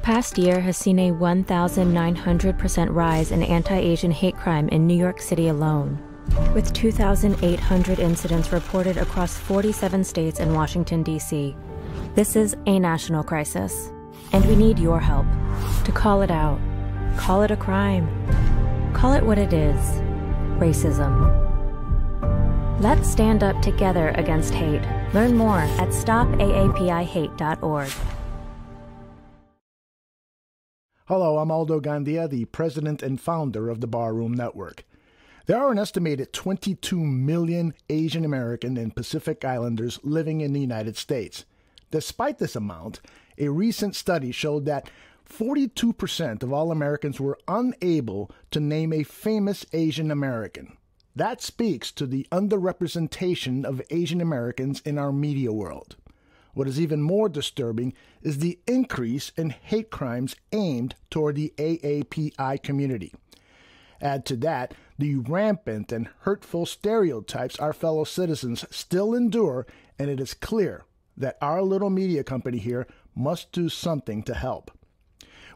The past year has seen a 1,900% rise in anti Asian hate crime in New York City alone, with 2,800 incidents reported across 47 states and Washington, D.C. This is a national crisis, and we need your help to call it out, call it a crime, call it what it is racism. Let's stand up together against hate. Learn more at stopaapihate.org. Hello, I'm Aldo Gandia, the president and founder of the Barroom Network. There are an estimated 22 million Asian American and Pacific Islanders living in the United States. Despite this amount, a recent study showed that 42% of all Americans were unable to name a famous Asian American. That speaks to the underrepresentation of Asian Americans in our media world. What is even more disturbing is the increase in hate crimes aimed toward the AAPI community. Add to that the rampant and hurtful stereotypes our fellow citizens still endure, and it is clear that our little media company here must do something to help.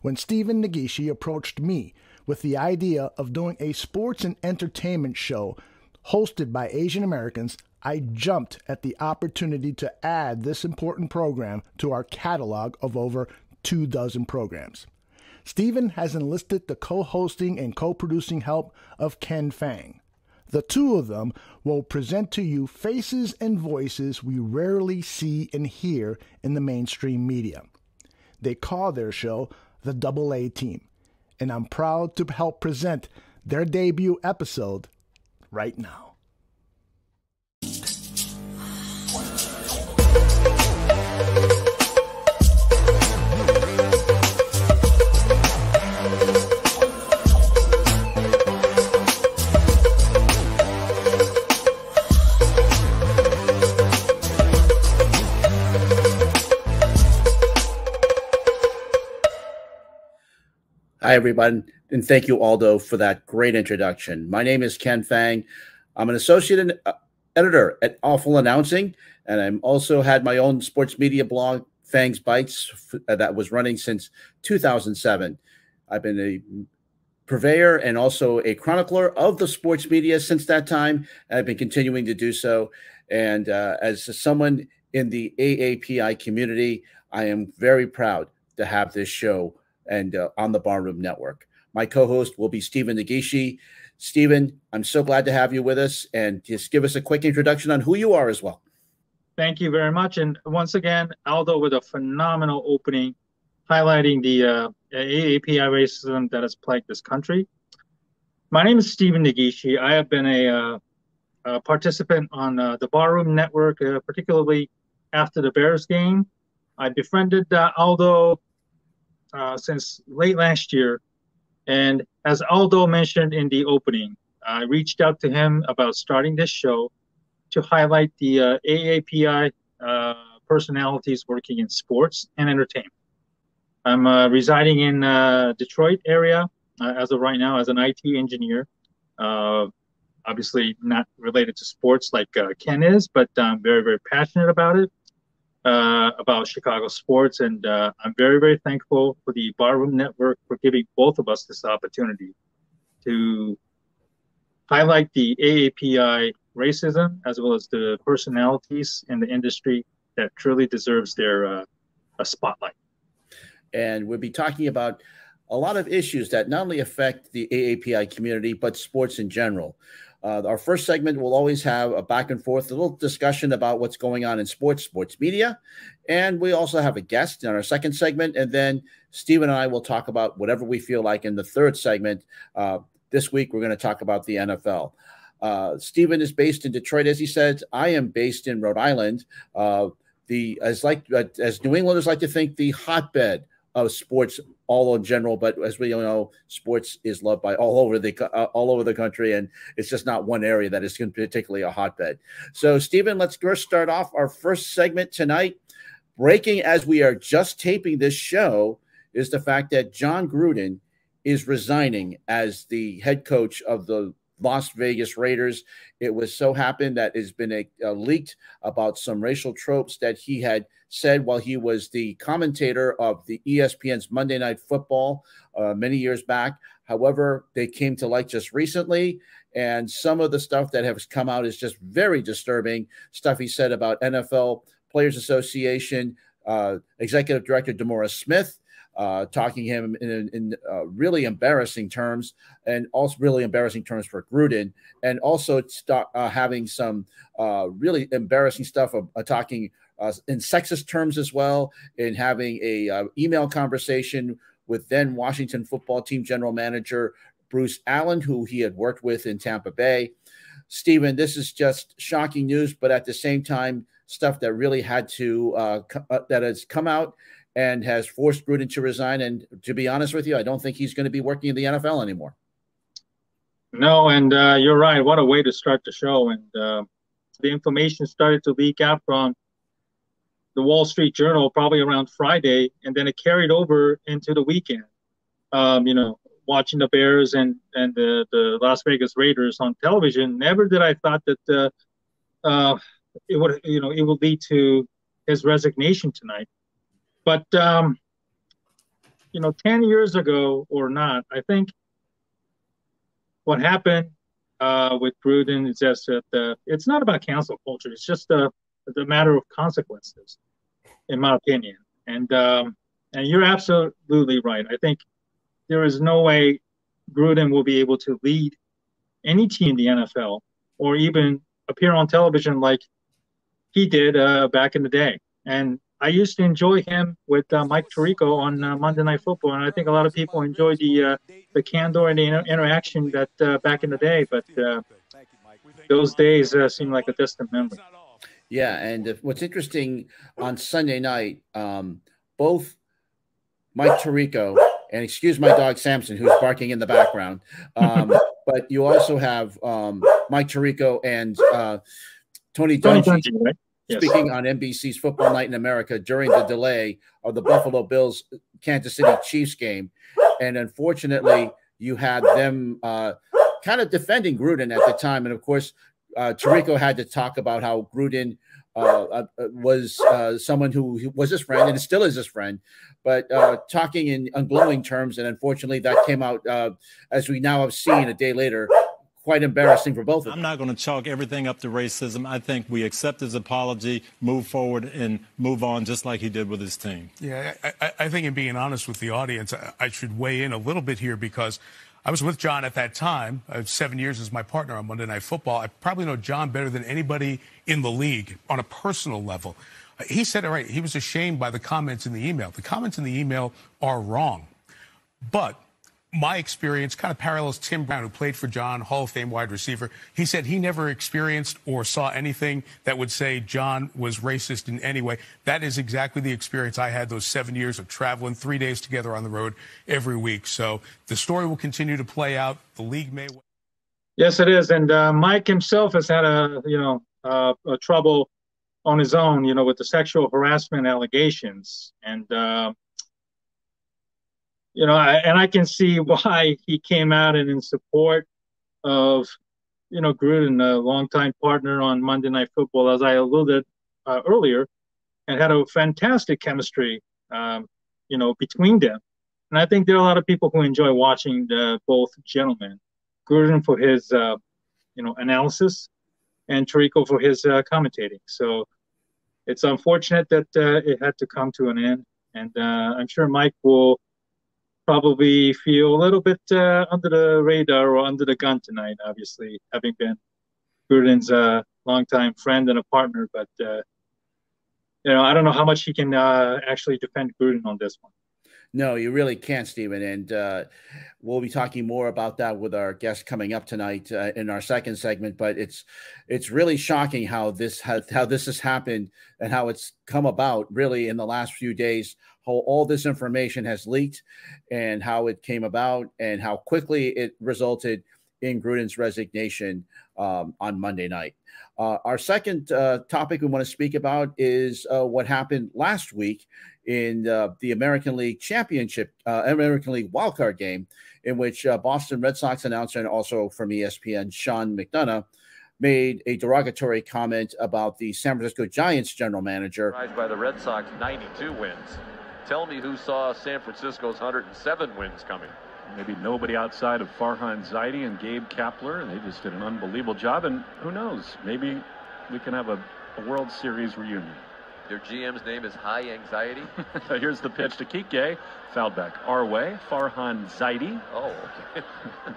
When Stephen Negishi approached me with the idea of doing a sports and entertainment show hosted by Asian Americans, I jumped at the opportunity to add this important program to our catalog of over two dozen programs. Stephen has enlisted the co hosting and co producing help of Ken Fang. The two of them will present to you faces and voices we rarely see and hear in the mainstream media. They call their show the Double A Team, and I'm proud to help present their debut episode right now. Hi, everyone, and thank you, Aldo, for that great introduction. My name is Ken Fang. I'm an associate uh, editor at Awful Announcing, and I'm also had my own sports media blog, Fang's Bites, uh, that was running since 2007. I've been a purveyor and also a chronicler of the sports media since that time. And I've been continuing to do so. And uh, as someone in the AAPI community, I am very proud to have this show and uh, on the Barroom Network. My co-host will be Stephen Negishi. Stephen, I'm so glad to have you with us, and just give us a quick introduction on who you are as well. Thank you very much, and once again, Aldo with a phenomenal opening, highlighting the uh, AAPI racism that has plagued this country. My name is Stephen Negishi. I have been a, uh, a participant on uh, the Barroom Network, uh, particularly after the Bears game. I befriended uh, Aldo uh, since late last year. And as Aldo mentioned in the opening, I reached out to him about starting this show to highlight the uh, AAPI uh, personalities working in sports and entertainment. I'm uh, residing in uh, Detroit area as of right now as an IT engineer. obviously not related to sports like Ken is, but I'm very, very passionate about it uh, about Chicago sports, and uh, I'm very, very thankful for the Barroom Network for giving both of us this opportunity to highlight the AAPI racism as well as the personalities in the industry that truly deserves their uh, a spotlight. And we'll be talking about a lot of issues that not only affect the AAPI community but sports in general. Uh, our first segment will always have a back and forth, a little discussion about what's going on in sports, sports media. And we also have a guest in our second segment. And then Stephen and I will talk about whatever we feel like in the third segment. Uh, this week, we're going to talk about the NFL. Uh, Stephen is based in Detroit, as he said. I am based in Rhode Island. Uh, the as like as New Englanders like to think, the hotbed of sports all in general, but as we all know, sports is loved by all over the uh, all over the country, and it's just not one area that is particularly a hotbed. So, Stephen, let's first start off our first segment tonight. Breaking as we are just taping this show is the fact that Jon Gruden is resigning as the head coach of the Las Vegas Raiders. It was so happened that it's been a, a leaked about some racial tropes that he had said while he was the commentator of the ESPN's Monday Night Football uh, many years back. However, they came to light just recently, and some of the stuff that has come out is just very disturbing. Stuff he said about NFL Players Association uh, Executive Director DeMaurice Smith. Uh, talking him in, in uh, really embarrassing terms, and also really embarrassing terms for Gruden, and also st- uh, having some uh, really embarrassing stuff of uh, talking uh, in sexist terms as well, and having a email conversation with then Washington football team general manager Bruce Allen, who he had worked with in Tampa Bay. Stephen, this is just shocking news, but at the same time, stuff that really had to uh, uh, that has come out and has forced Gruden to resign. And to be honest with you, I don't think he's going to be working in the NFL anymore. No, and uh, you're right. What a way to start the show. And uh, the information started to leak out from the Wall Street Journal probably around Friday, and then it carried over into the weekend. Um, you know, watching the Bears and and the, the Las Vegas Raiders on television, never did I thought that uh, uh, it would you know it will lead to his resignation tonight. But um, you know, ten years ago or not, I think what happened uh, with Gruden is just that uh, it's not about cancel culture. It's just a, a matter of consequences, in my opinion. And um, and you're absolutely right. I think there is no way Gruden will be able to lead any team in the NFL or even appear on television like he did uh, back in the day. And I used to enjoy him with uh, Mike Tirico on uh, Monday Night Football, and I think a lot of people enjoyed the uh, the candor and the inter- interaction that uh, back in the day. But uh, those days seem like a distant memory. Yeah, and what's interesting on Sunday night, um, both Mike Tirico and excuse my dog Samson, who's barking in the background, um, but you also have um, Mike Tirico and Tony Dungy. Tony Dungy right? Speaking on NBC's Football Night in America during the delay of the Buffalo Bills Kansas City Chiefs game. And unfortunately, you had them uh, kind of defending Gruden at the time. And of course, uh, Tirico had to talk about how Gruden uh, uh was uh, someone who, was his friend and still is his friend, but uh, talking in, in glowing terms. And unfortunately, that came out, as we now have seen a day later, quite embarrassing for both of them. I'm not going to chalk everything up to racism. I think we accept his apology, move forward, and move on just like he did with his team. Yeah, I, I think in being honest with the audience, I, I, should weigh in a little bit here because I was with John at that time. Seven years as my partner on Monday Night Football. I probably know John better than anybody in the league on a personal level. He said it right. He was ashamed by the comments in the email. The comments in the email are wrong. But my experience kind of parallels Tim Brown, who played for John, Hall of Fame wide receiver. He said he never experienced or saw anything that would say John was racist in any way. That is exactly the experience I had those seven years of traveling three days together on the road every week. So the story will continue to play out. The league may. Yes, it is. And uh, Mike himself has had a, you know, uh, a trouble on his own, you know, with the sexual harassment allegations. And, uh, you know, I, and I can see why he came out and in support of, you know, Gruden, a longtime partner on Monday Night Football, as I alluded uh, earlier, and had a fantastic chemistry, um, you know, between them. And I think there are a lot of people who enjoy watching the, both gentlemen, Gruden for his, uh, you know, analysis, and Tirico for his uh, commentating. So it's unfortunate that uh, it had to come to an end, and uh, I'm sure Mike will probably feel a little bit uh, under the radar or under the gun tonight. Obviously, having been Gruden's uh, longtime friend and a partner, but uh, you know, I don't know how much he can uh, actually defend Gruden on this one. No, you really can't, Stephen. And uh, we'll be talking more about that with our guest coming up tonight uh, in our second segment. But it's it's really shocking how this has how this has happened and how it's come about really in the last few days how all this information has leaked and how it came about and how quickly it resulted in Gruden's resignation um, on Monday night. Uh, our second uh, topic we want to speak about is uh, what happened last week in uh, the American League Championship, uh, American League wildcard game, in which uh, Boston Red Sox announcer and also from ESPN, Sean McDonough, made a derogatory comment about the San Francisco Giants general manager. By the Red Sox, 92 wins. Tell me who saw San Francisco's 107 wins coming. Maybe nobody outside of Farhan Zaidi and Gabe Kapler, they just did an unbelievable job. And who knows, maybe we can have a, a World Series reunion. Your GM's name is High Anxiety. Here's the pitch to Kike. Fouled back our way. Farhan Zaidi. Oh, okay.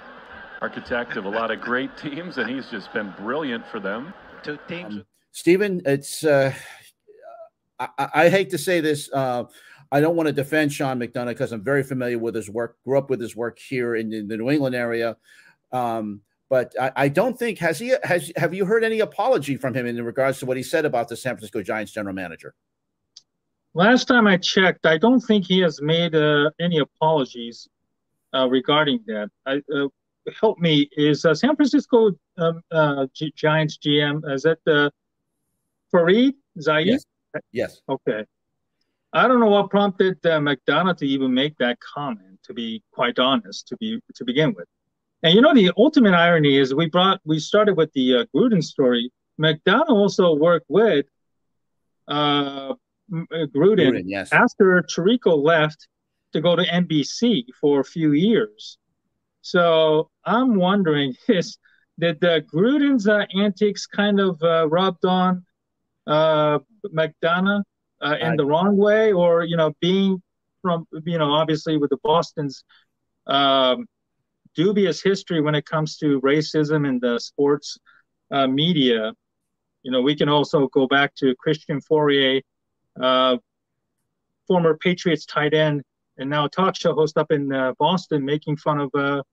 architect of a lot of great teams, and he's just been brilliant for them. Two teams. Um, Stephen, it's uh, I, I, hate to say this. Uh, I don't want to defend Sean McDonough because I'm very familiar with his work. Grew up with his work here in, in the New England area. Um, but I, I, don't think has he has have you heard any apology from him in regards to what he said about the San Francisco Giants general manager? Last time I checked, I don't think he has made uh, any apologies uh, regarding that. I, uh, help me is uh, San Francisco um, uh, G- Giants GM is that uh, Farid Zaidi? Yes. yes. Okay. I don't know what prompted uh, McDonough to even make that comment. To be quite honest, to be to begin with, and you know the ultimate irony is we brought we started with the uh, Gruden story. McDonough also worked with uh, uh Gruden, Gruden yes. after Tirico left to go to NBC for a few years. So I'm wondering is did the Gruden's uh, antics kind of uh, rubbed on uh, McDonough uh, in I, the wrong way, or you know, being from you know, obviously with the Boston's um, dubious history when it comes to racism in the sports uh, media. You know, we can also go back to Christian Fauria, uh, former Patriots tight end, and now talk show host up in uh, Boston, making fun of uh,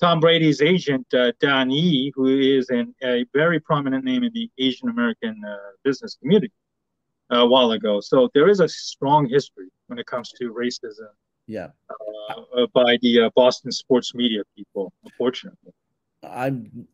Tom Brady's agent, uh, Don E, who is an, a very prominent name in the Asian American uh, business community a while ago. So there is a strong history when it comes to racism. Yeah. Uh, by the uh, Boston sports media people, unfortunately. I'm.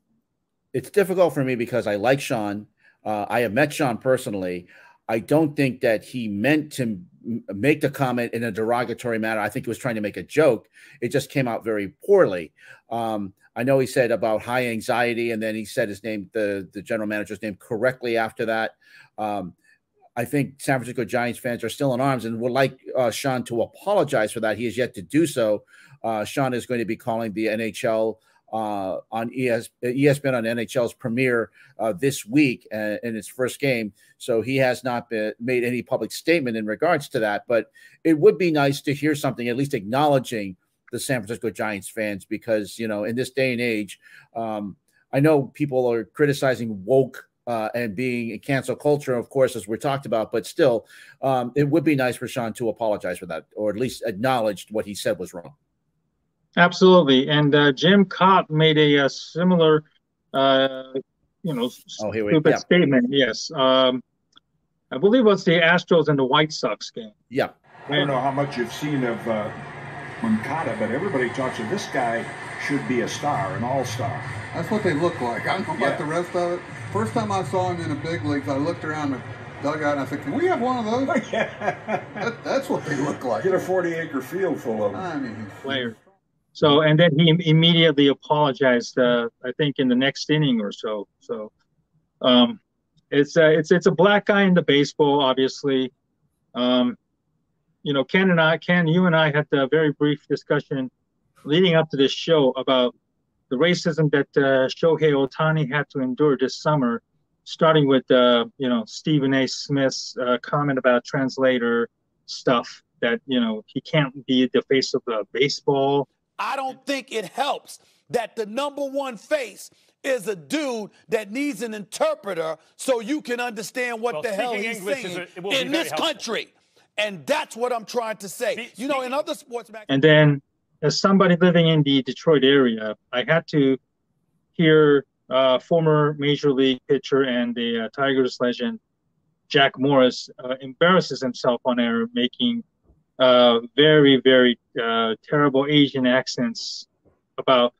It's difficult for me because I like Sean. Uh, I have met Sean personally. I don't think that he meant to make the comment in a derogatory manner. I think he was trying to make a joke. It just came out very poorly. Um, I know he said about high anxiety, and then he said his name, the the general manager's name, correctly after that. Um, I think San Francisco Giants fans are still in arms and would like uh, Sean to apologize for that. He has yet to do so. Uh, Sean is going to be calling the NHL uh, on ES, ESPN on NHL's premiere uh, this week uh, in its first game. So he has not been, made any public statement in regards to that. But it would be nice to hear something, at least acknowledging the San Francisco Giants fans, because you know in this day and age, um, I know people are criticizing woke uh, and being in cancel culture, of course, as we talked about. But still, um, it would be nice for Sean to apologize for that, or at least acknowledge what he said was wrong. Absolutely, and uh, Jim Kaat made a, a similar, uh, you know, oh, stupid yeah. statement. Yes, um, I believe it was the Astros and the White Sox game. Yeah, I don't know how much you've seen of uh, Moncada, but everybody talks of this guy should be a star, an all-star. That's what they look like. I don't know about yeah. the rest of it. First time I saw him in the big leagues, I looked around the dugout and I said, "Can we have one of those?" that, that's what they look like. Get a forty-acre field full of them. I mean, player. So and then he immediately apologized. Uh, I think in the next inning or so. So, um, it's a, it's it's a black guy in the baseball, obviously. Um, you know, Ken and I, Ken, you and I had a very brief discussion leading up to this show about the racism that uh, Shohei Ohtani had to endure this summer, starting with uh, you know Stephen A. Smith's uh, comment about translator stuff that you know he can't be the face of the baseball. I don't think it helps that the number one face is a dude that needs an interpreter so you can understand what well, the hell he's English saying a, in this helpful. country. And that's what I'm trying to say. Be, you know, in other sports. And then as somebody living in the Detroit area, I had to hear uh, former major league pitcher and the uh, Tigers legend Jack Morris uh, embarrasses himself on air, making uh, very, very uh, terrible Asian accents about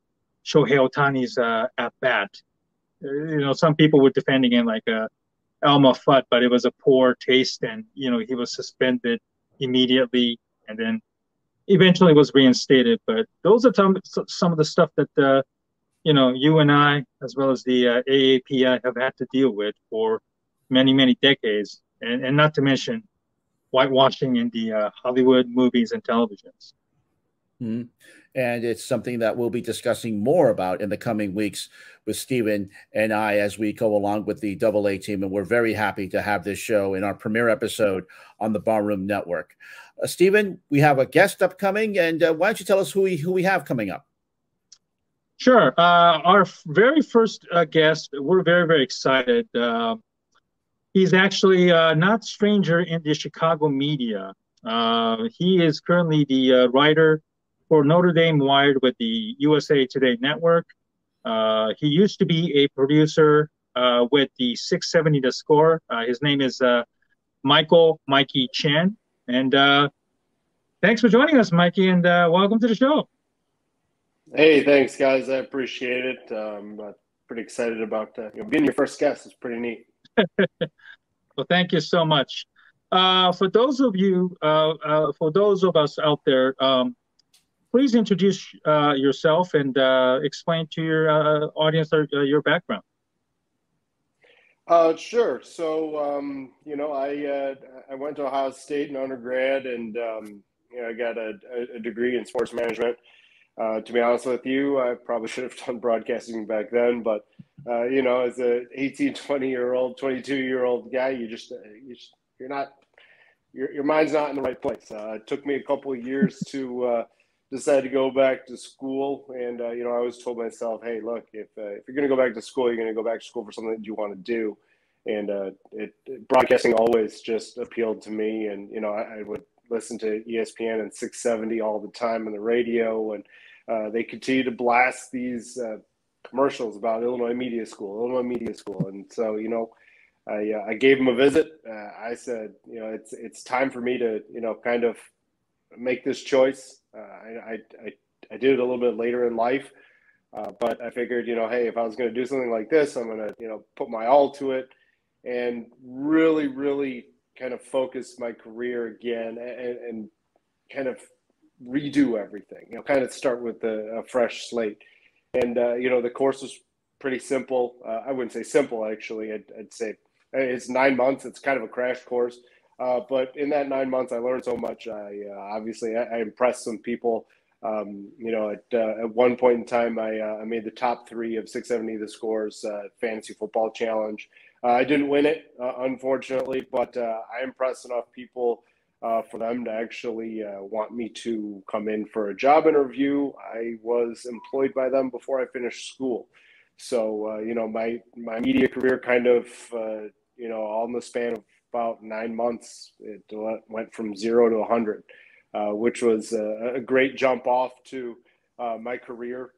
Shohei Ohtani's uh, at bat. You know, some people were defending him like a Elmer Fudd, but it was a poor taste, and you know he was suspended immediately, and then eventually was reinstated. But those are some some of the stuff that uh, you know you and I, as well as the uh, AAPI, have had to deal with for many many decades, and and not to mention whitewashing in the uh, Hollywood movies and televisions. Mm-hmm. And it's something that we'll be discussing more about in the coming weeks with Stephen and I as we go along with the Double A team. And we're very happy to have this show in our premiere episode on the Barroom Network. Uh, Stephen, we have a guest upcoming, and uh, why don't you tell us who we who we have coming up? Sure. Uh, our very first uh, guest, we're very very excited. Uh, he's actually uh, not stranger in the Chicago media. he is currently the writer for Notre Dame Wired with the USA Today Network. He used to be a producer with the 670 The Score. His name is Michael Mikey Chen. And uh, thanks for joining us, Mikey, and uh, welcome to the show. Hey, thanks, guys. I appreciate it. Um, pretty excited about you know, being your first guest. It's pretty neat. well, thank you so much. for those of you, for those of us out there, um, please introduce uh, yourself and uh, explain to your uh, audience uh, your background. Uh, sure. So, um, you know, I uh, I went to Ohio State in undergrad, and um, you know, I got a, a, degree in sports management. to be honest with you, I probably should have done broadcasting back then, but you know, as a 18, 20 year old, 22 year old guy, you just, you just you're not your, your mind's not in the right place. it took me a couple of years to decided to go back to school. And, uh, you know, I always told myself, hey, look, if, uh, if you're going to go back to school, you're going to go back to school for something that you want to do. And uh, it, it, broadcasting always just appealed to me. And, you know, I, I, would listen to ESPN and 670 all the time on the radio. And uh, they continue to blast these uh, commercials about Illinois Media School, Illinois Media School. And so, you know, I, uh, I gave them a visit. I said, you know, it's, it's time for me to, you know, kind of make this choice uh, I, I, I did it a little bit later in life, uh, but I figured, you know, hey, if I was going to do something like this, I'm going to, you know, put my all to it and really, really kind of focus my career again and, and kind of redo everything, you know, kind of start with a, a fresh slate. And, uh, you know, the course was pretty simple. Uh, I wouldn't say simple, actually. I'd, I'd, say it's nine months. It's kind of a crash course. Uh, but in that nine months, I learned so much. I uh, obviously I, I, impressed some people. Um, you know, at, uh, at one point in time, I, uh, I made the top three of 670 the scores uh, fantasy football challenge. I didn't win it, unfortunately, but I impressed enough people for them to actually want me to come in for a job interview. I was employed by them before I finished school. So, you know, my, my media career kind of, you know, all in the span of about nine months, it went from zero to 100, uh, which was a, a, great jump off to uh, my career.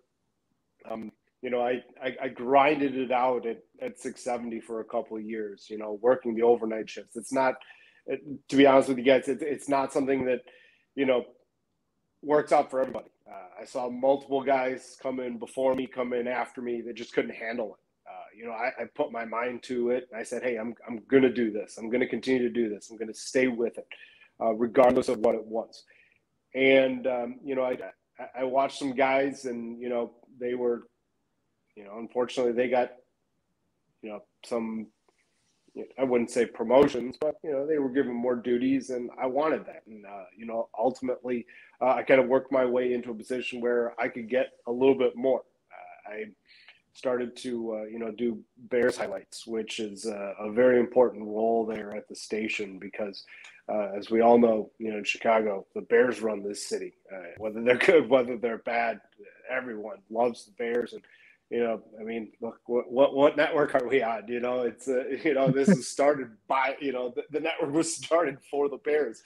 Um, you know, I, I, I, grinded it out at, at 670 for a couple of years, you know, working the overnight shifts. It's not, it, to be honest with you guys, it, it's not something that, you know, works out for everybody. Uh, I saw multiple guys come in before me, come in after me that just couldn't handle it you know, I, I, put my mind to it. I said, hey, I'm, I'm going to do this. I'm going to continue to do this. I'm going to stay with it, uh, regardless of what it was. And, um, you know, I, I watched some guys and, you know, they were, you know, unfortunately they got, you know, some, I wouldn't say promotions, but, you know, they were given more duties and I wanted that. And, uh, you know, ultimately uh, I kind of worked my way into a position where I could get a little bit more. Uh, I, started to uh, you know do Bears highlights, which is a, a, very important role there at the station because, uh, as we all know, you know in Chicago, the Bears run this city. Uh, whether they're good, whether they're bad, everyone loves the Bears, and you know, I mean, look, what what, what network are we on? You know, it's uh, you know this is started by you know the, the, network was started for the Bears,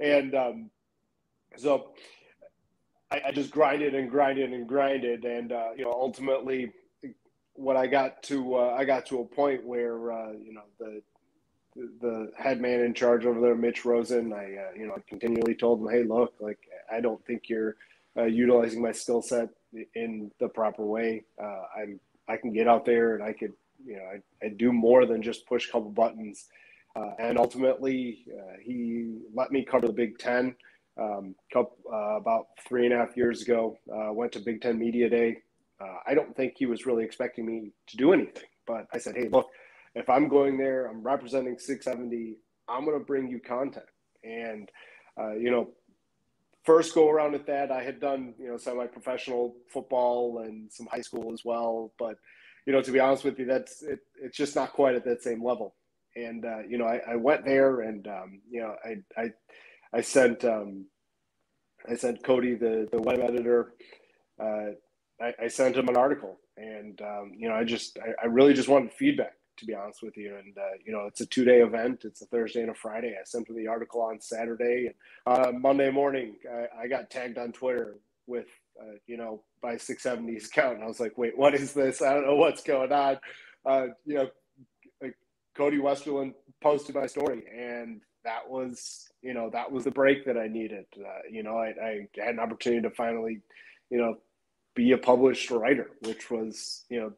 and um, so. I, I just grinded and grinded and grinded, and uh, you know, ultimately, what I got to uh, I got to a point where uh, you know the the head man in charge over there, Mitch Rosen, I uh, you know continually told him, hey, look, like I don't think you're uh, utilizing my skill set in the proper way. Uh, I'm I can get out there and I could you know I, I do more than just push a couple buttons. Uh, and ultimately, he let me cover the Big Ten. Um, couple, about three and a half years ago, went to Big Ten Media Day. I don't think he was really expecting me to do anything, but I said, "Hey, look, if I'm going there, I'm representing 670. I'm going to bring you content." And you know, first go around at that, I had done you know semi-professional football and some high school as well. But you know, to be honest with you, that's it, it's just not quite at that same level. And uh, you know, I, I, went there, and um, you know, I I, I sent um, I sent Cody the the web editor. Uh, I, I, sent him an article, and um, you know, I just I, I really just wanted feedback to be honest with you. And uh, you know, it's a two day event. It's a Thursday and a Friday. I sent him the article on Saturday, and uh, Monday morning I, I, got tagged on Twitter with uh, you know by 670's account, and I was like, wait, what is this? I don't know what's going on. Uh, you know, Cody Westerlund posted my story, and that was you know that was the break that I needed. Uh, you know, I, I had an opportunity to finally, you know, be a published writer, which was you know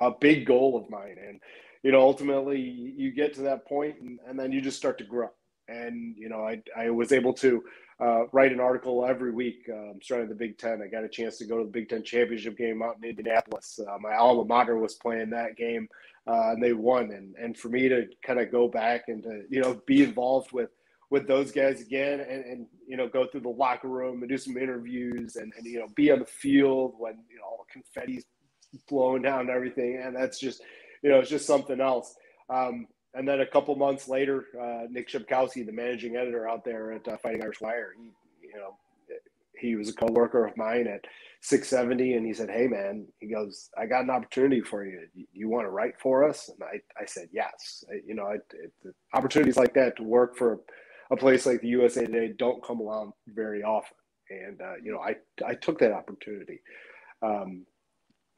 a big goal of mine. And you know, ultimately you get to that point and, and then you just start to grow. And, you know, I, I was able to uh, write an article every week um, starting the Big Ten. I got a chance to go to the Big Ten championship game out in Indianapolis. Uh, my alma mater was playing that game uh, and they won. And, and for me to kind of go back and to, you know, be involved with, with those guys again and, and, you know, go through the locker room and do some interviews and, and, you know, be on the field when, you know, all the confetti's blowing down and everything. And that's just, you know, it's just something else. Um, and then a couple months later, uh, Nick Shepkowski, the managing editor out there at uh, Fighting Irish Wire, he, you know, he was a coworker of mine at 670, and he said, "Hey, man," he goes, "I got an opportunity for you. You want to write for us?" And I, I said, "Yes." I, you know, it, it, opportunities like that to work for a place like the USA Today don't come along very often, and uh, you know, I, I took that opportunity. Um,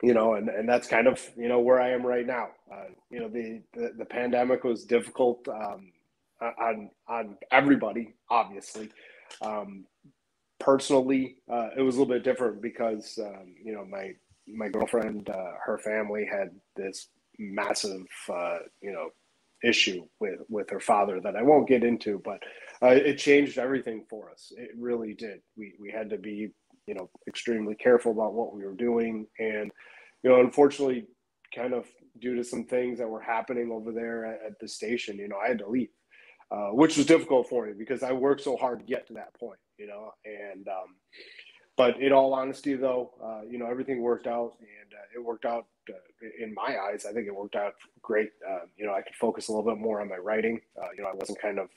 you know, and, and that's kind of, you know, where I am right now. Uh, you know, the, the, the, pandemic was difficult um, on, on everybody, obviously. Um, personally, uh, it was a little bit different because, um, you know, my, my girlfriend, uh, her family had this massive, uh, you know, issue with, with her father that I won't get into, but uh, it changed everything for us. It really did. We, we had to be you know extremely careful about what we were doing and you know unfortunately kind of due to some things that were happening over there at, at the station you know i had to leave uh, which was difficult for me because i worked so hard to get to that point you know and um, but in all honesty though uh, you know everything worked out and it worked out uh, in my eyes i think it worked out great uh, you know i could focus a little bit more on my writing uh, you know i wasn't kind of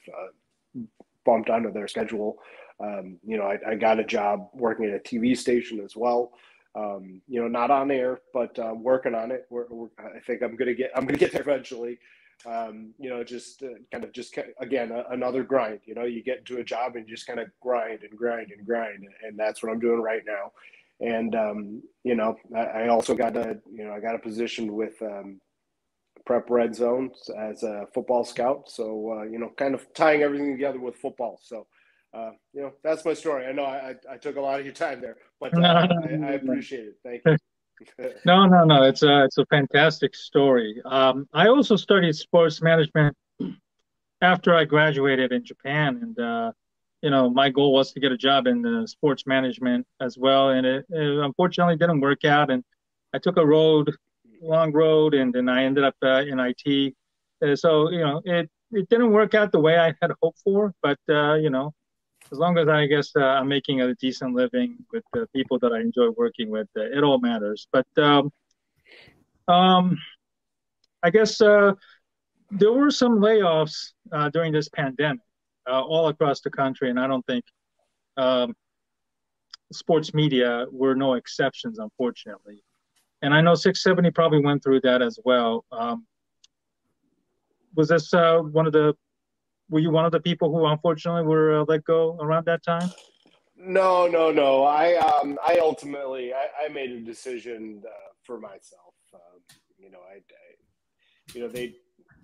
bumped onto their schedule um, you know, I, I, got a job working at a TV station as well. Um, you know, not on air, but uh, working on it. We're, we're, I think I'm gonna get I'm gonna get there eventually. Um, you know, just uh, kind of just again a, another grind. You know, you get into a job and you just kind of grind and grind and grind, and that's what I'm doing right now. And um, you know, I, I, also got a you know I got a position with um, Prep Red Zone as a football scout. So uh, you know, kind of tying everything together with football. So uh, you know, that's my story. I know I, I, took a lot of your time there, but uh, I, I, appreciate it. Thank you. no, no, no. It's a it's a fantastic story. Um, I also studied sports management after I graduated in Japan, and uh, you know, my goal was to get a job in the sports management as well, and it, it unfortunately didn't work out. And I took a road, long road, and then I ended up uh, in IT. Uh, so you know, it it didn't work out the way I had hoped for, but uh, you know, as long as I guess uh, I'm making a decent living with the people that I enjoy working with, uh, it all matters. But um, um, I guess there were some layoffs during this pandemic uh, all across the country, and I don't think um, sports media were no exceptions, unfortunately. And I know 670 probably went through that as well. Um, was this uh, one of the were you one of the people who unfortunately were uh, let go around that time? No, no, no. I um, I ultimately I, I made a decision uh, for myself. Um, you know, I, I, you know, they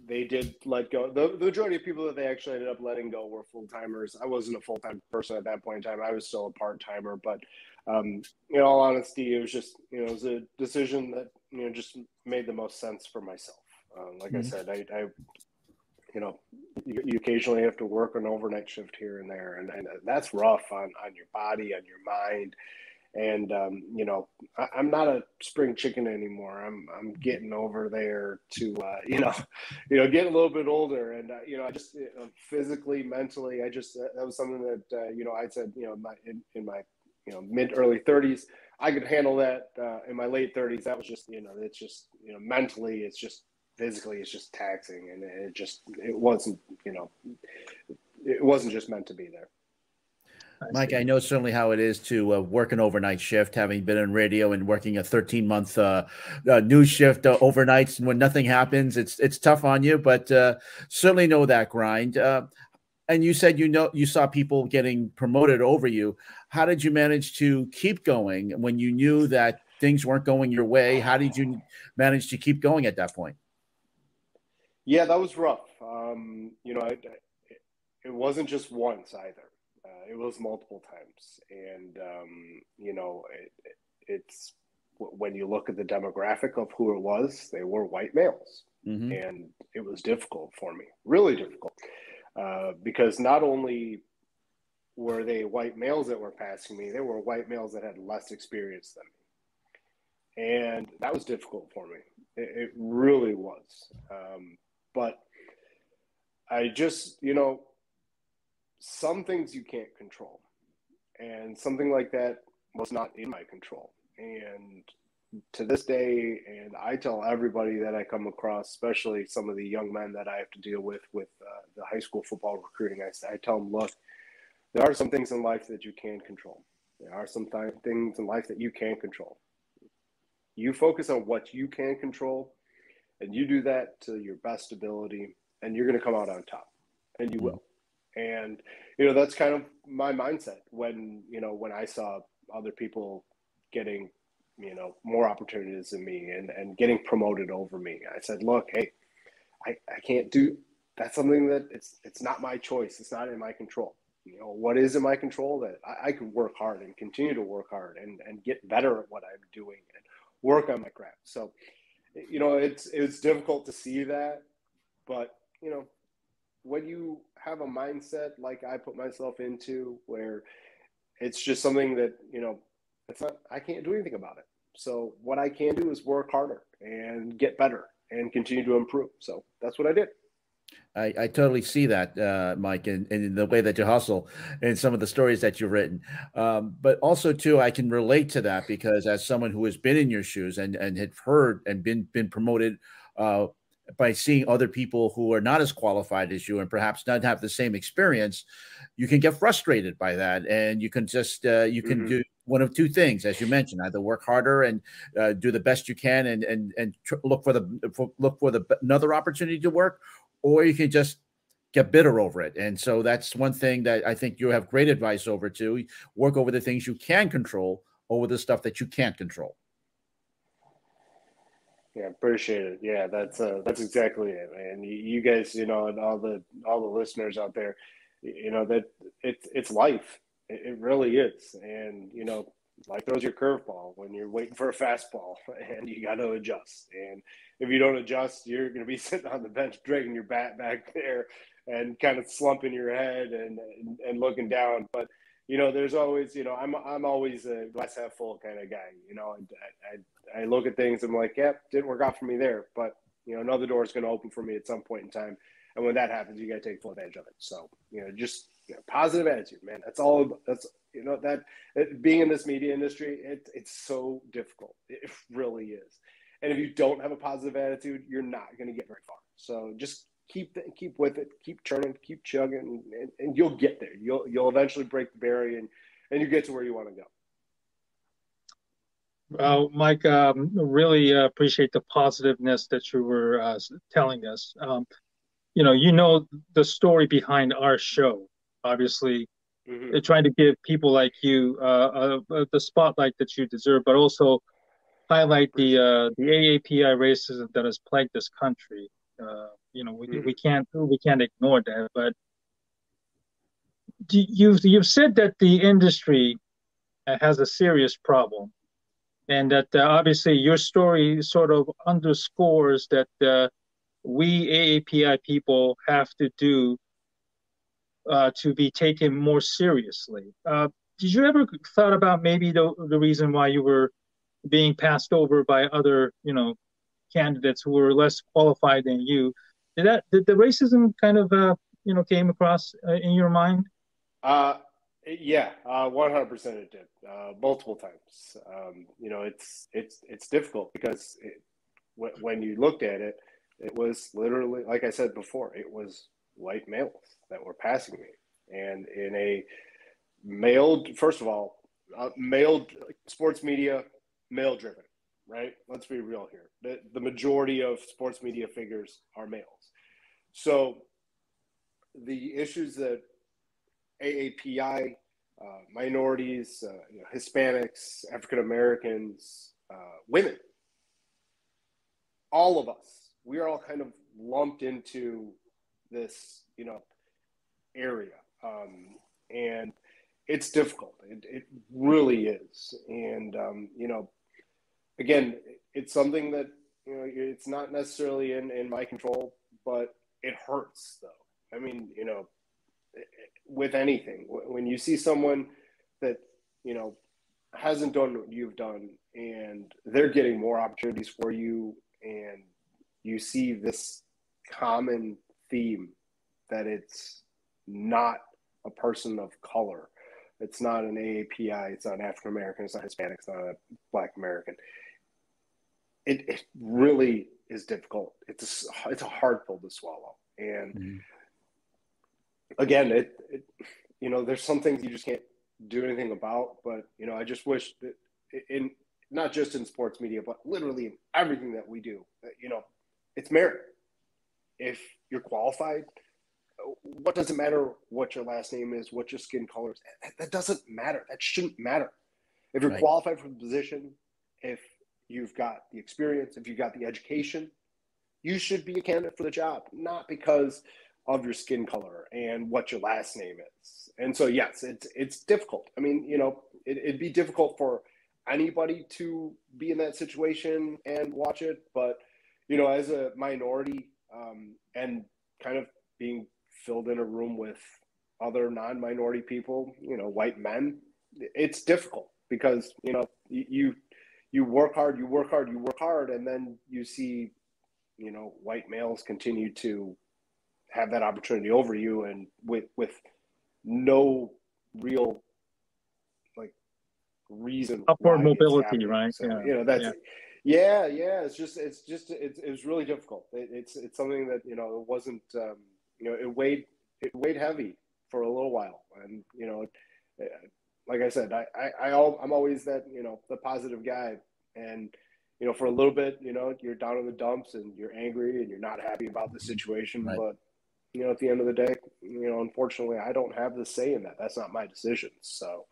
they did let go. The, the majority of people that they actually ended up letting go were full timers. I wasn't a full time person at that point in time. I was still a part timer, but um, in all honesty, it was just you know it was a decision that you know just made the most sense for myself. Um, like mm-hmm. I said, I, I you know you, you, occasionally have to work an overnight shift here and there, and, and that's rough on on your body, on your mind. And um, you know, I, am not a spring chicken anymore. I'm I'm getting over there to uh, you know, you know, getting a little bit older, and uh, you know, I just physically, mentally, I just that was something that uh, you know I said you know my in, in my you know mid early 30s i could handle that uh, in my late 30s that was just you know it's just you know mentally it's just physically it's just taxing and it just it wasn't you know it wasn't just meant to be there Mike, I know certainly how it is to uh, work an overnight shift, having been in radio and working a 13 month uh, uh, news shift uh, overnights. And when nothing happens, it's it's tough on you, but uh, certainly know that grind. Uh, and you said you know you saw people getting promoted over you. How did you manage to keep going when you knew that things weren't going your way? How did you manage to keep going at that point? Yeah, that was rough. Um, you know, it, it, wasn't just once either. It was multiple times, and um, you know, it, it's when you look at the demographic of who it was, they were white males, mm-hmm. and it was difficult for me, really difficult. Uh, because not only were they white males that were passing me, they were white males that had less experience than me. And that was difficult for me. It, it really was. Um, but I just, you know, some things you can't control. And something like that was not in my control. And to this day, and I tell everybody that I come across, especially some of the young men that I have to deal with with uh, the high school football recruiting, I, I tell them, look, there are some things in life that you can control. There are some th- things in life that you can control. You focus on what you can control, and you do that to your best ability, and you're going to come out on top, and you will. And you know that's kind of my mindset when you know when I saw other people getting you know more opportunities than me and and getting promoted over me. I said look hey i i can't do that's something that it's it's not my choice. It's not in my control. You know what is in my control that i, I can work hard and continue to work hard and and get better at what i'm doing and work on my craft. So you know it's it's difficult to see that but you know when you have a mindset like i put myself into where it's just something that you know it's not I can't do anything about it. So what I can do is work harder and get better and continue to improve. So that's what I did. I, I totally see that, uh, Mike, and the way that you hustle and some of the stories that you've written. Um, but also, too, I can relate to that because as someone who has been in your shoes and, and had heard and been been promoted uh, by seeing other people who are not as qualified as you and perhaps not have the same experience, you can get frustrated by that, and you can just uh, you can mm-hmm. do one of two things, as you mentioned: either work harder and uh, do the best you can, and and and tr- look for the for, look for the another opportunity to work, or you can just get bitter over it. And so that's one thing that I think you have great advice over to work over the things you can control over the stuff that you can't control. Yeah, appreciate it. Yeah, that's uh, that's exactly it, man. You, guys, you know, and all the all the listeners out there, you know that it's it's life it, really is. And, you know, like throws your curveball when you're waiting for a fastball and you got to adjust. And if you don't adjust, you're going to be sitting on the bench, dragging your bat back there and kind of slumping your head and, and, and looking down. But, you know, there's always, you know, I'm, I'm always a glass half full kind of guy, you know, I, I, I look at things, I'm like, yeah, didn't work out for me there, but you know, another door is going to open for me at some point in time. And when that happens, you got to take full advantage of it. So, you know, just you know, positive attitude, man. That's all. That's you know that it, being in this media industry, it, it's so difficult. It really is. And if you don't have a positive attitude, you're not going to get very far. So just keep keep with it, keep churning, keep chugging, and, and you'll get there. You'll you'll eventually break the barrier, and and you get to where you want to go. Well, Mike, um, really uh, appreciate the positiveness that you were uh, telling us. Um, you know, you know the story behind our show obviously mm-hmm. trying to give people like you uh, uh, the spotlight that you deserve, but also highlight the uh, the AAPI racism that has plagued this country. You know, we, mm-hmm. we can't we can't ignore that. But you've you've said that the industry has a serious problem, and that uh, obviously your story sort of underscores that uh, we AAPI people have to do uh, to be taken more seriously. Uh, did you ever thought about maybe the the reason why you were being passed over by other, you know, candidates who were less qualified than you? Did that did the racism kind of uh, you know came across uh, in your mind? Uh, yeah, uh, one hundred percent it did, uh, multiple times. Um, you know, it's it's it's difficult because it, w- when you looked at it, it was literally like I said before, it was white males that were passing me, and in a male, first of all, uh, male sports media, male driven, right? Let's be real here. The, the majority of sports media figures are males. So the issues that AAPI, uh, minorities, uh, you know, Hispanics, African Americans, uh, women, all of us, we are all kind of lumped into this, you know, area. Um, and it's difficult. It, it really is. And, um, you know, again, it's something that, you know, it's not necessarily in, in my control, but it hurts though. I mean, you know, with anything, when you see someone that, you know, hasn't done what you've done and they're getting more opportunities for you and you see this common theme that it's not a person of color it's not an AAPI. It's not African American. It's not Hispanic. It's not a Black American. It, it really is difficult. It's a, it's a hard pill to swallow. And mm-hmm. again, it, it, you know, there's some things you just can't do anything about. But you know, I just wish that in not just in sports media, but literally in everything that we do, you know, it's merit. If you're qualified, what does it matter what your last name is, what your skin color is? That, that doesn't matter. That shouldn't matter. If you're right. qualified for the position, if you've got the experience, if you've got the education, you should be a candidate for the job, not because of your skin color and what your last name is. And so, yes, it's it's difficult. I mean, you know, it, it'd be difficult for anybody to be in that situation and watch it, but you know, as a minority um, and kind of being filled in a room with other non-minority people, you know, white men, it's difficult because you know you you work hard, you work hard, you work hard, and then you see, you know, white males continue to have that opportunity over you, and with with no real like reason upward mobility, right? So, yeah. You know, that's. Yeah. Yeah, yeah, it's just, it's just, it's, it was really difficult. It, it's, it's something that you know, it wasn't, um, you know, it weighed it weighed heavy for a little while, and you know, like I said, I I, I I'm always that you know the positive guy, and you know, for a little bit, you know, you're down in the dumps and you're angry and you're not happy about the situation, right. but you know, at the end of the day, you know, unfortunately, I don't have the say in that. That's not my decision. So,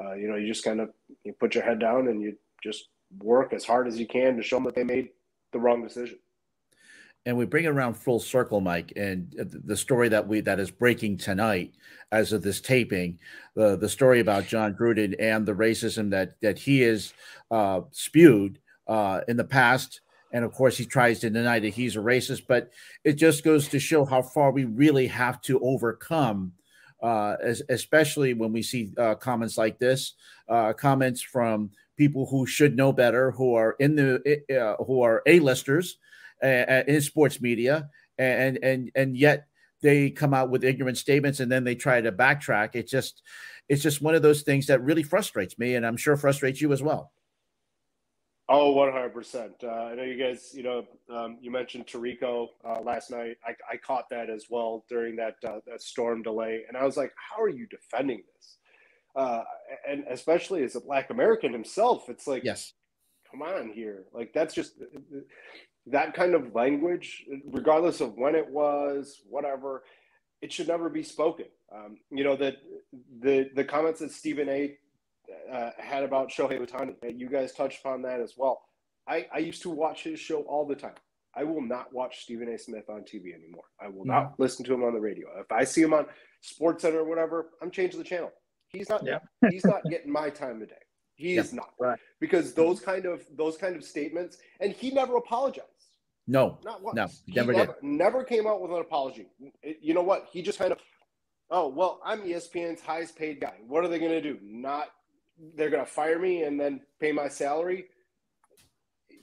uh, you know, you just kind of you put your head down and you just work as hard as you can to show them that they made the wrong decision and we bring it around full circle, Mike, and the story that we that is breaking tonight as of this taping, the the story about Jon Gruden and the racism that that he has uh, spewed uh, in the past, and of course he tries to deny that he's a racist, but it just goes to show how far we really have to overcome. Uh, as, especially when we see uh, comments like this, uh, comments from people who should know better, who are in the uh, who are a-listers, uh, in sports media, and and and yet they come out with ignorant statements and then they try to backtrack. It's just it's just one of those things that really frustrates me, and I'm sure frustrates you as well. Oh, 100%. Uh, I know you guys, you know, um, you mentioned Tirico uh, last night. I, I, caught that as well during that, uh, that storm delay. And I was like, how are you defending this? Uh, and especially as a Black American himself, it's like, yes, come on here. Like, that's just, that kind of language, regardless of when it was, whatever, it should never be spoken. Um, you know that the the comments that Stephen A. Uh, had about Shohei Ohtani, you guys touched upon that as well. I, I used to watch his show all the time. I will not watch Stephen A. Smith on TV anymore. I will not listen to him on the radio. If I see him on Sports Center or whatever, I'm changing the channel. He's not. Yeah. he's not getting my time of day. He is not. Right. Because those kind of those kind of statements, and he never apologized. No, not once. No, never, never did. Never came out with an apology. You know what? He just kind of, oh well, I'm ESPN's highest paid guy. What are they going to do? Not they're going to fire me and then pay my salary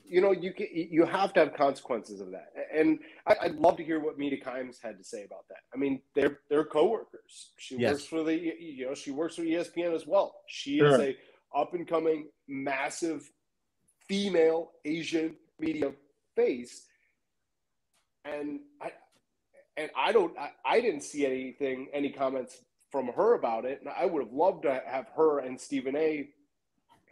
you know, you you have to have consequences of that. And I, would love to hear what Mina Kimes had to say about that. I mean, they're they're coworkers. She yes. works for the you know she works for ESPN as well. She sure. is a up and coming massive female Asian media face, and I and I don't I, I didn't see anything any comments from her about it, and I would have loved to have her and Stephen A.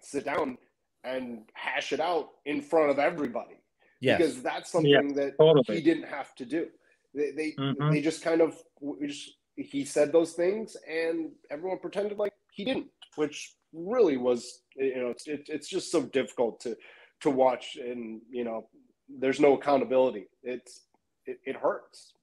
sit down and hash it out in front of everybody. Yes. Because that's something yeah, that totally. he didn't have to do. They they, mm-hmm. they just kind of just, he said those things and everyone pretended like he didn't, which really was you know it's it, it's just so difficult to to watch and you know there's no accountability. It's it, it hurts.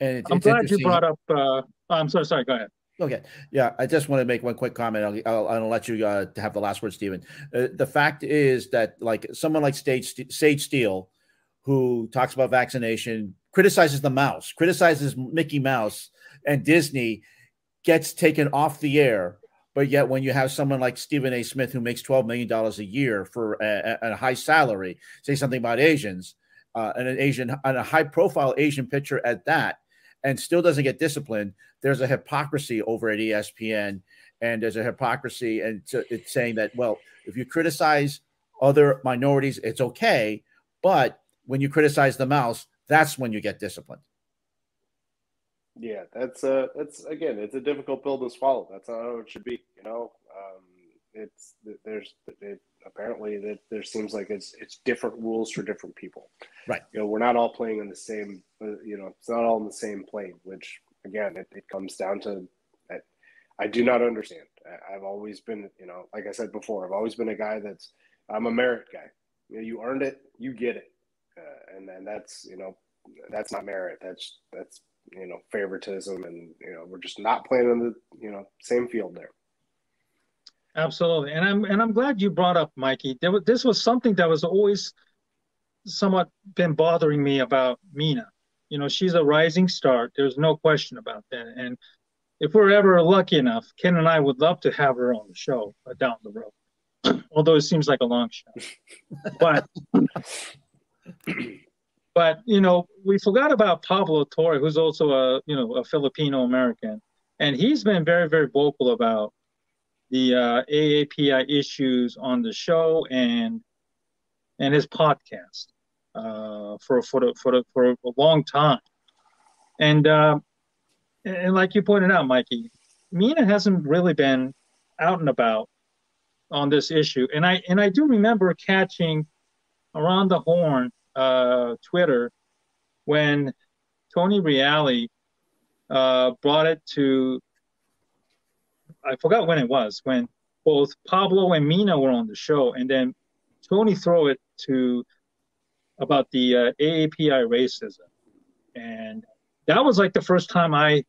And it's, I'm it's glad you brought up. Uh, I'm sorry. Sorry. Go ahead. Okay. Yeah, I just want to make one quick comment. I'll, I'll, I'll let you uh, have the last word, Stephen. Uh, the fact is that, like, someone like Sage, Sage Steele, who talks about vaccination, criticizes the mouse, criticizes Mickey Mouse and Disney, gets taken off the air. But yet, when you have someone like Stephen A. Smith, who makes $12 million a year for a, a high salary, say something about Asians, uh, and an Asian, and a high profile Asian pitcher at that, and still doesn't get disciplined, there's a hypocrisy over at ESPN, and there's a hypocrisy, and it's saying that well, if you criticize other minorities, it's okay, but when you criticize the mouse, that's when you get disciplined. Yeah, that's uh that's again, it's a difficult pill to swallow. That's how it should be. You know, um, it's there's it, apparently that there seems like it's it's different rules for different people. Right. You know, we're not all playing in the same. Uh, you know, it's not all in the same plane. Which again, it, it comes down to that. I do not understand. I, have always been, you know, like I said before, I've always been a guy that's I'm a merit guy. You know, you earned it, you get it, uh, and then that's you know that's not merit. That's that's you know favoritism, and you know we're just not playing in the you know same field there. Absolutely, and I'm and I'm glad you brought up Mikey. There was, this was something that was always somewhat been bothering me about Mina. You know, she's a rising star. There's no question about that. And if we're ever lucky enough, Ken and I would love to have her on the show uh, down the road. Although it seems like a long shot, but but you know, we forgot about Pablo Torre, who's also a you know a Filipino American, and he's been very very vocal about the uh, AAPI issues on the show and and his podcast uh, for for the, for the, for a long time, and uh, and like you pointed out, Mikey, Mina hasn't really been out and about on this issue, and I and I do remember catching around the horn uh, Twitter when Tony Reali uh, brought it to I forgot when it was when both Pablo and Mina were on the show, and then Tony throw it to about the uh, AAPI racism, and that was like the first time I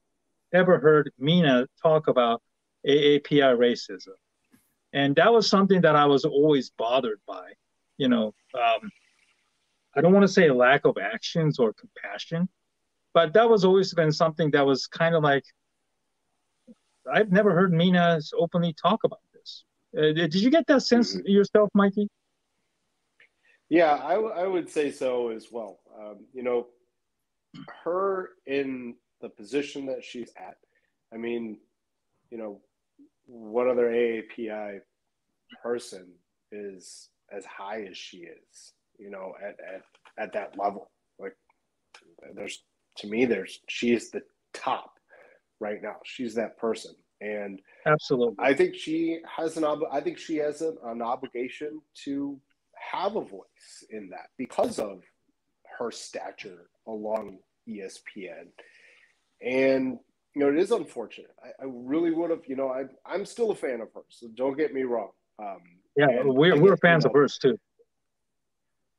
ever heard Mina talk about AAPI racism, and that was something that I was always bothered by. You know, um, I don't want to say lack of actions or compassion, but that was always been something that was kind of like I've never heard Mina openly talk about this. Uh, did you get that sense mm-hmm. yourself, Mikey? Yeah, I, w- I would say so as well. Um, you know, her in the position that she's at. I mean, you know, what other AAPI person is as high as she is? You know, at at at that level. Like, there's to me, there's she is the top right now. She's that person, and absolutely, I think she has an ob- I think she has an, an obligation to have a voice in that because of her stature along ESPN, and you know it is unfortunate. I, I really would have, you know, I I'm still a fan of hers, so don't get me wrong. Um, yeah, we're we're fans you know, of hers too.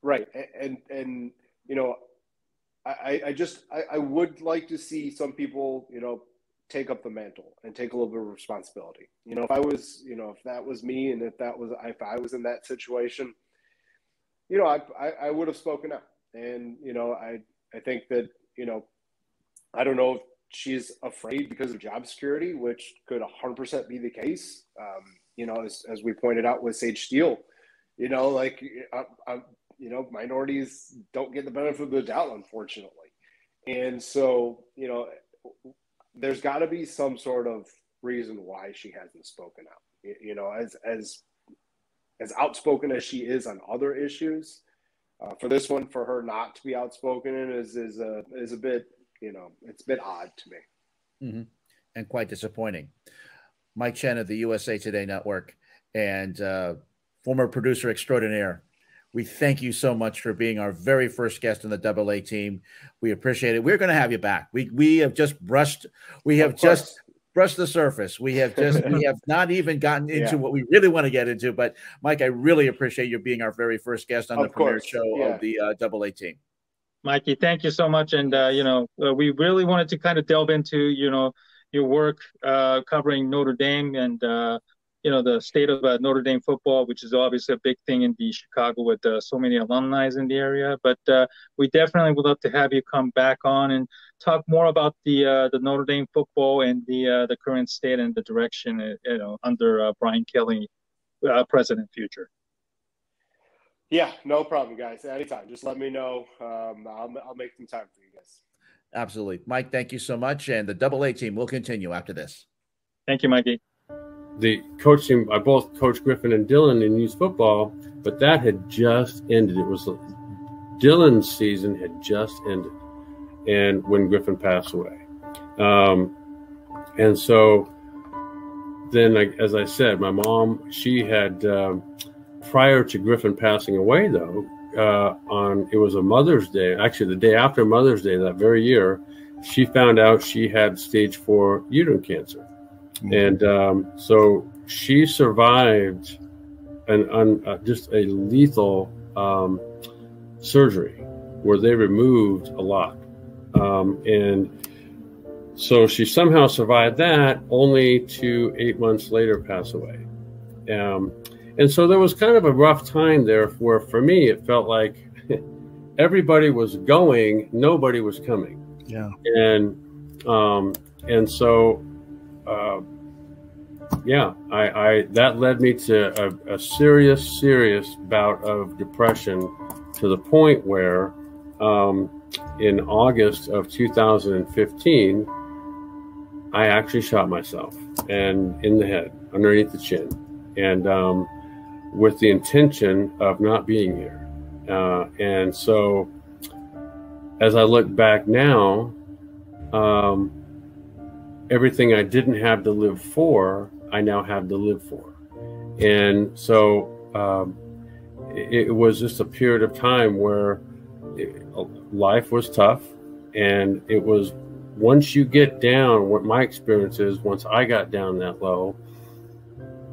Right, and and, and you know, I, I just I, I would like to see some people, you know, take up the mantle and take a little bit of responsibility. You know, if I was, you know, if that was me and if that was, if I was in that situation, you know, I, I, I would have spoken up. And, you know, I, I think that, you know, I don't know if she's afraid because of job security, which could 100% be the case. Um, you know, as, as we pointed out with Sage Steele, you know, like, I, I, you know, minorities don't get the benefit of the doubt, unfortunately. And so, you know, there's got to be some sort of reason why she hasn't spoken out. You know, as as as outspoken as she is on other issues, uh, for this one, for her not to be outspoken is is a is a bit, you know, it's a bit odd to me, mm-hmm. and quite disappointing. Mike Chen of the USA Today Network and uh, former producer extraordinaire we thank you so much for being our very first guest on the Double A team. We appreciate it. We're going to have you back. We we have just brushed. We have just brushed the surface. We have just we have not even gotten into yeah. what we really want to get into. But Mike, I really appreciate you being our very first guest on of the premiere show yeah. of the uh, Double A team. Mikey, thank you so much. And uh, you know, uh, we really wanted to kind of delve into you know your work uh, covering Notre Dame and uh, you know the state of uh, Notre Dame football, which is obviously a big thing in the Chicago with uh, so many alumni in the area. But uh, we definitely would love to have you come back on and talk more about the uh, the Notre Dame football and the uh, the current state and the direction uh, you know under Brian Kelly, president future. Yeah, no problem, guys. Anytime, just let me know. Um, I'll I'll make some time for you guys. Absolutely, Mike. Thank you so much, and the Double A team will continue after this. Thank you, Mikey the coaching, I both Coach Griffin and Dylan in youth football, but that had just ended. It was Dylan's season had just ended, and when Griffin passed away, um, and so then, as I said, my mom she had um, prior to Griffin passing away though. Uh, on it was a Mother's Day, actually the day after Mother's Day that very year, she found out she had stage four uterine cancer. And um, so she survived an un, uh, just a lethal um, surgery where they removed a lot. Um, and so she somehow survived that, only to eight months later pass away. Um, and so there was kind of a rough time there where, for me, it felt like everybody was going, nobody was coming. Yeah. And um, and so uh, yeah, I, I, that led me to a, a, serious, serious bout of depression to the point where um, in August of 2015, I actually shot myself and in the head, underneath the chin, and um, with the intention of not being here. Uh, and so, as I look back now, um, everything I didn't have to live for, I now have to live for. And so um, it, it, was just a period of time where it, life was tough. And it was once you get down, what my experience is, once I got down that low,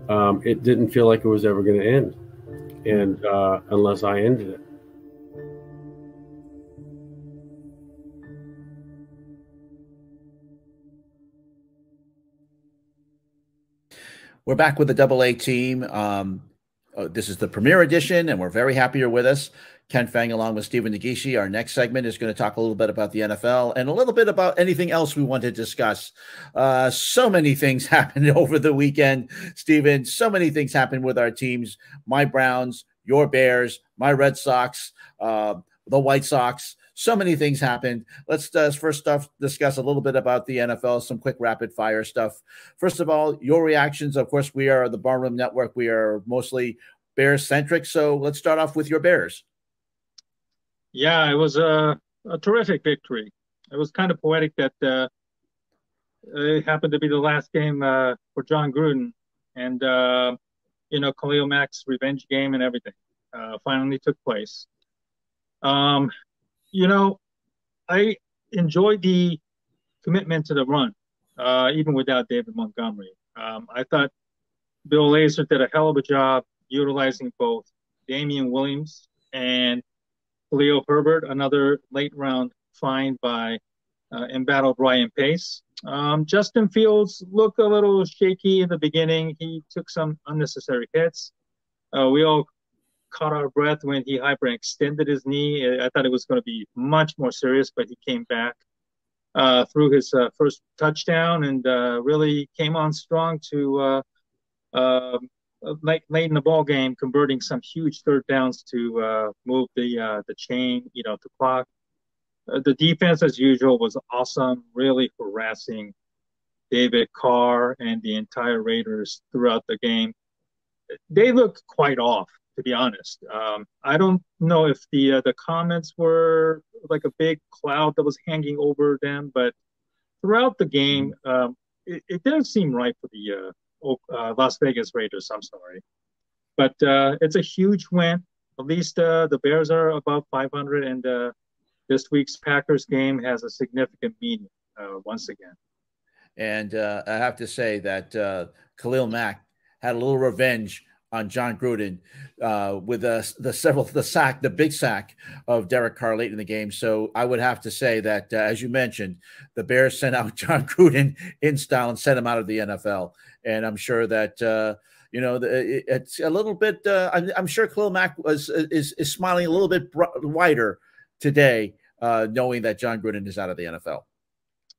um, it didn't feel like it was ever going to end. And uh, unless I ended it. We're back with the Double A team. Um, uh, this is the premiere edition, and we're very happy you're with us. Ken Fang, along with Stephen Negishi. Our next segment is going to talk a little bit about the NFL and a little bit about anything else we want to discuss. Uh, so many things happened over the weekend, Stephen. So many things happened with our teams my Browns, your Bears, my Red Sox, uh, the White Sox. So many things happened. Let's uh, first stuff discuss a little bit about the NFL, some quick rapid fire stuff. First of all, your reactions. Of course, we are the Barroom Network. We are mostly Bears centric. So let's start off with your Bears. Yeah, it was a, a terrific victory. It was kind of poetic that uh, it happened to be the last game uh, for Jon Gruden, and uh, you know, Khalil Mack's revenge game and everything uh, finally took place. Um, you know, I enjoyed the commitment to the run, uh, even without David Montgomery. Um, I thought Bill Lazor did a hell of a job utilizing both Damien Williams and Leo Herbert, another late round find by uh, embattled Ryan Pace. Um, Justin Fields looked a little shaky in the beginning. He took some unnecessary hits. Uh, we all caught our breath when he hyperextended his knee. I thought it was going to be much more serious, but he came back uh, through his uh, first touchdown and uh, really came on strong to uh, um, late, late in the ball game, converting some huge third downs to uh, move the the chain, you know, the clock. the defense, as usual, was awesome, really harassing David Carr and the entire Raiders throughout the game. They looked quite off to be honest. Um, I don't know if the uh, the comments were like a big cloud that was hanging over them, but throughout the game, um, it, it, didn't seem right for the uh, uh, Las Vegas Raiders. I'm sorry, but uh, it's a huge win. At least uh, the Bears are above 500, and uh, this week's Packers game has a significant meaning once again. And I have to say that Khalil Mack had a little revenge on Jon Gruden uh, with the, the several the sack, the big sack of Derek Carr late in the game. So I would have to say that, uh, as you mentioned, the Bears sent out Jon Gruden in style and sent him out of the NFL. And I'm sure that. Uh, you know, it, it's a little bit. Uh, I'm, I'm, sure Mack was is, is smiling a little bit wider today, uh, knowing that Jon Gruden is out of the NFL.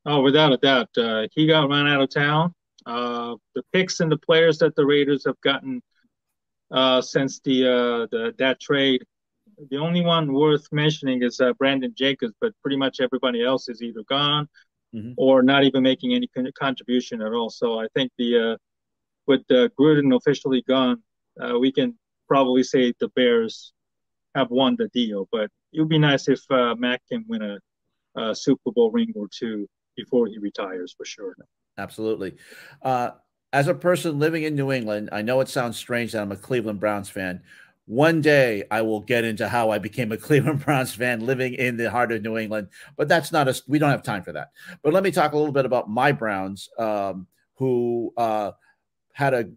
Oh, without a doubt, uh, he got run out of town. the picks and the players that the Raiders have gotten uh, since the uh, the that trade. The only one worth mentioning is uh, Brandon Jacobs, but pretty much everybody else is either gone mm-hmm. or not even making any contribution at all. So I think the uh, with uh, Gruden officially gone, uh, we can probably say the Bears have won the deal. But it would be nice if uh, Mack can win a, a Super Bowl ring or two before he retires for sure. Absolutely. Uh, as a person living in New England, I know it sounds strange that I'm a Cleveland Browns fan. One day I will get into how I became a Cleveland Browns fan living in the heart of New England, but that's not us. we don't have time for that. But let me talk a little bit about my Browns, um, who uh, had a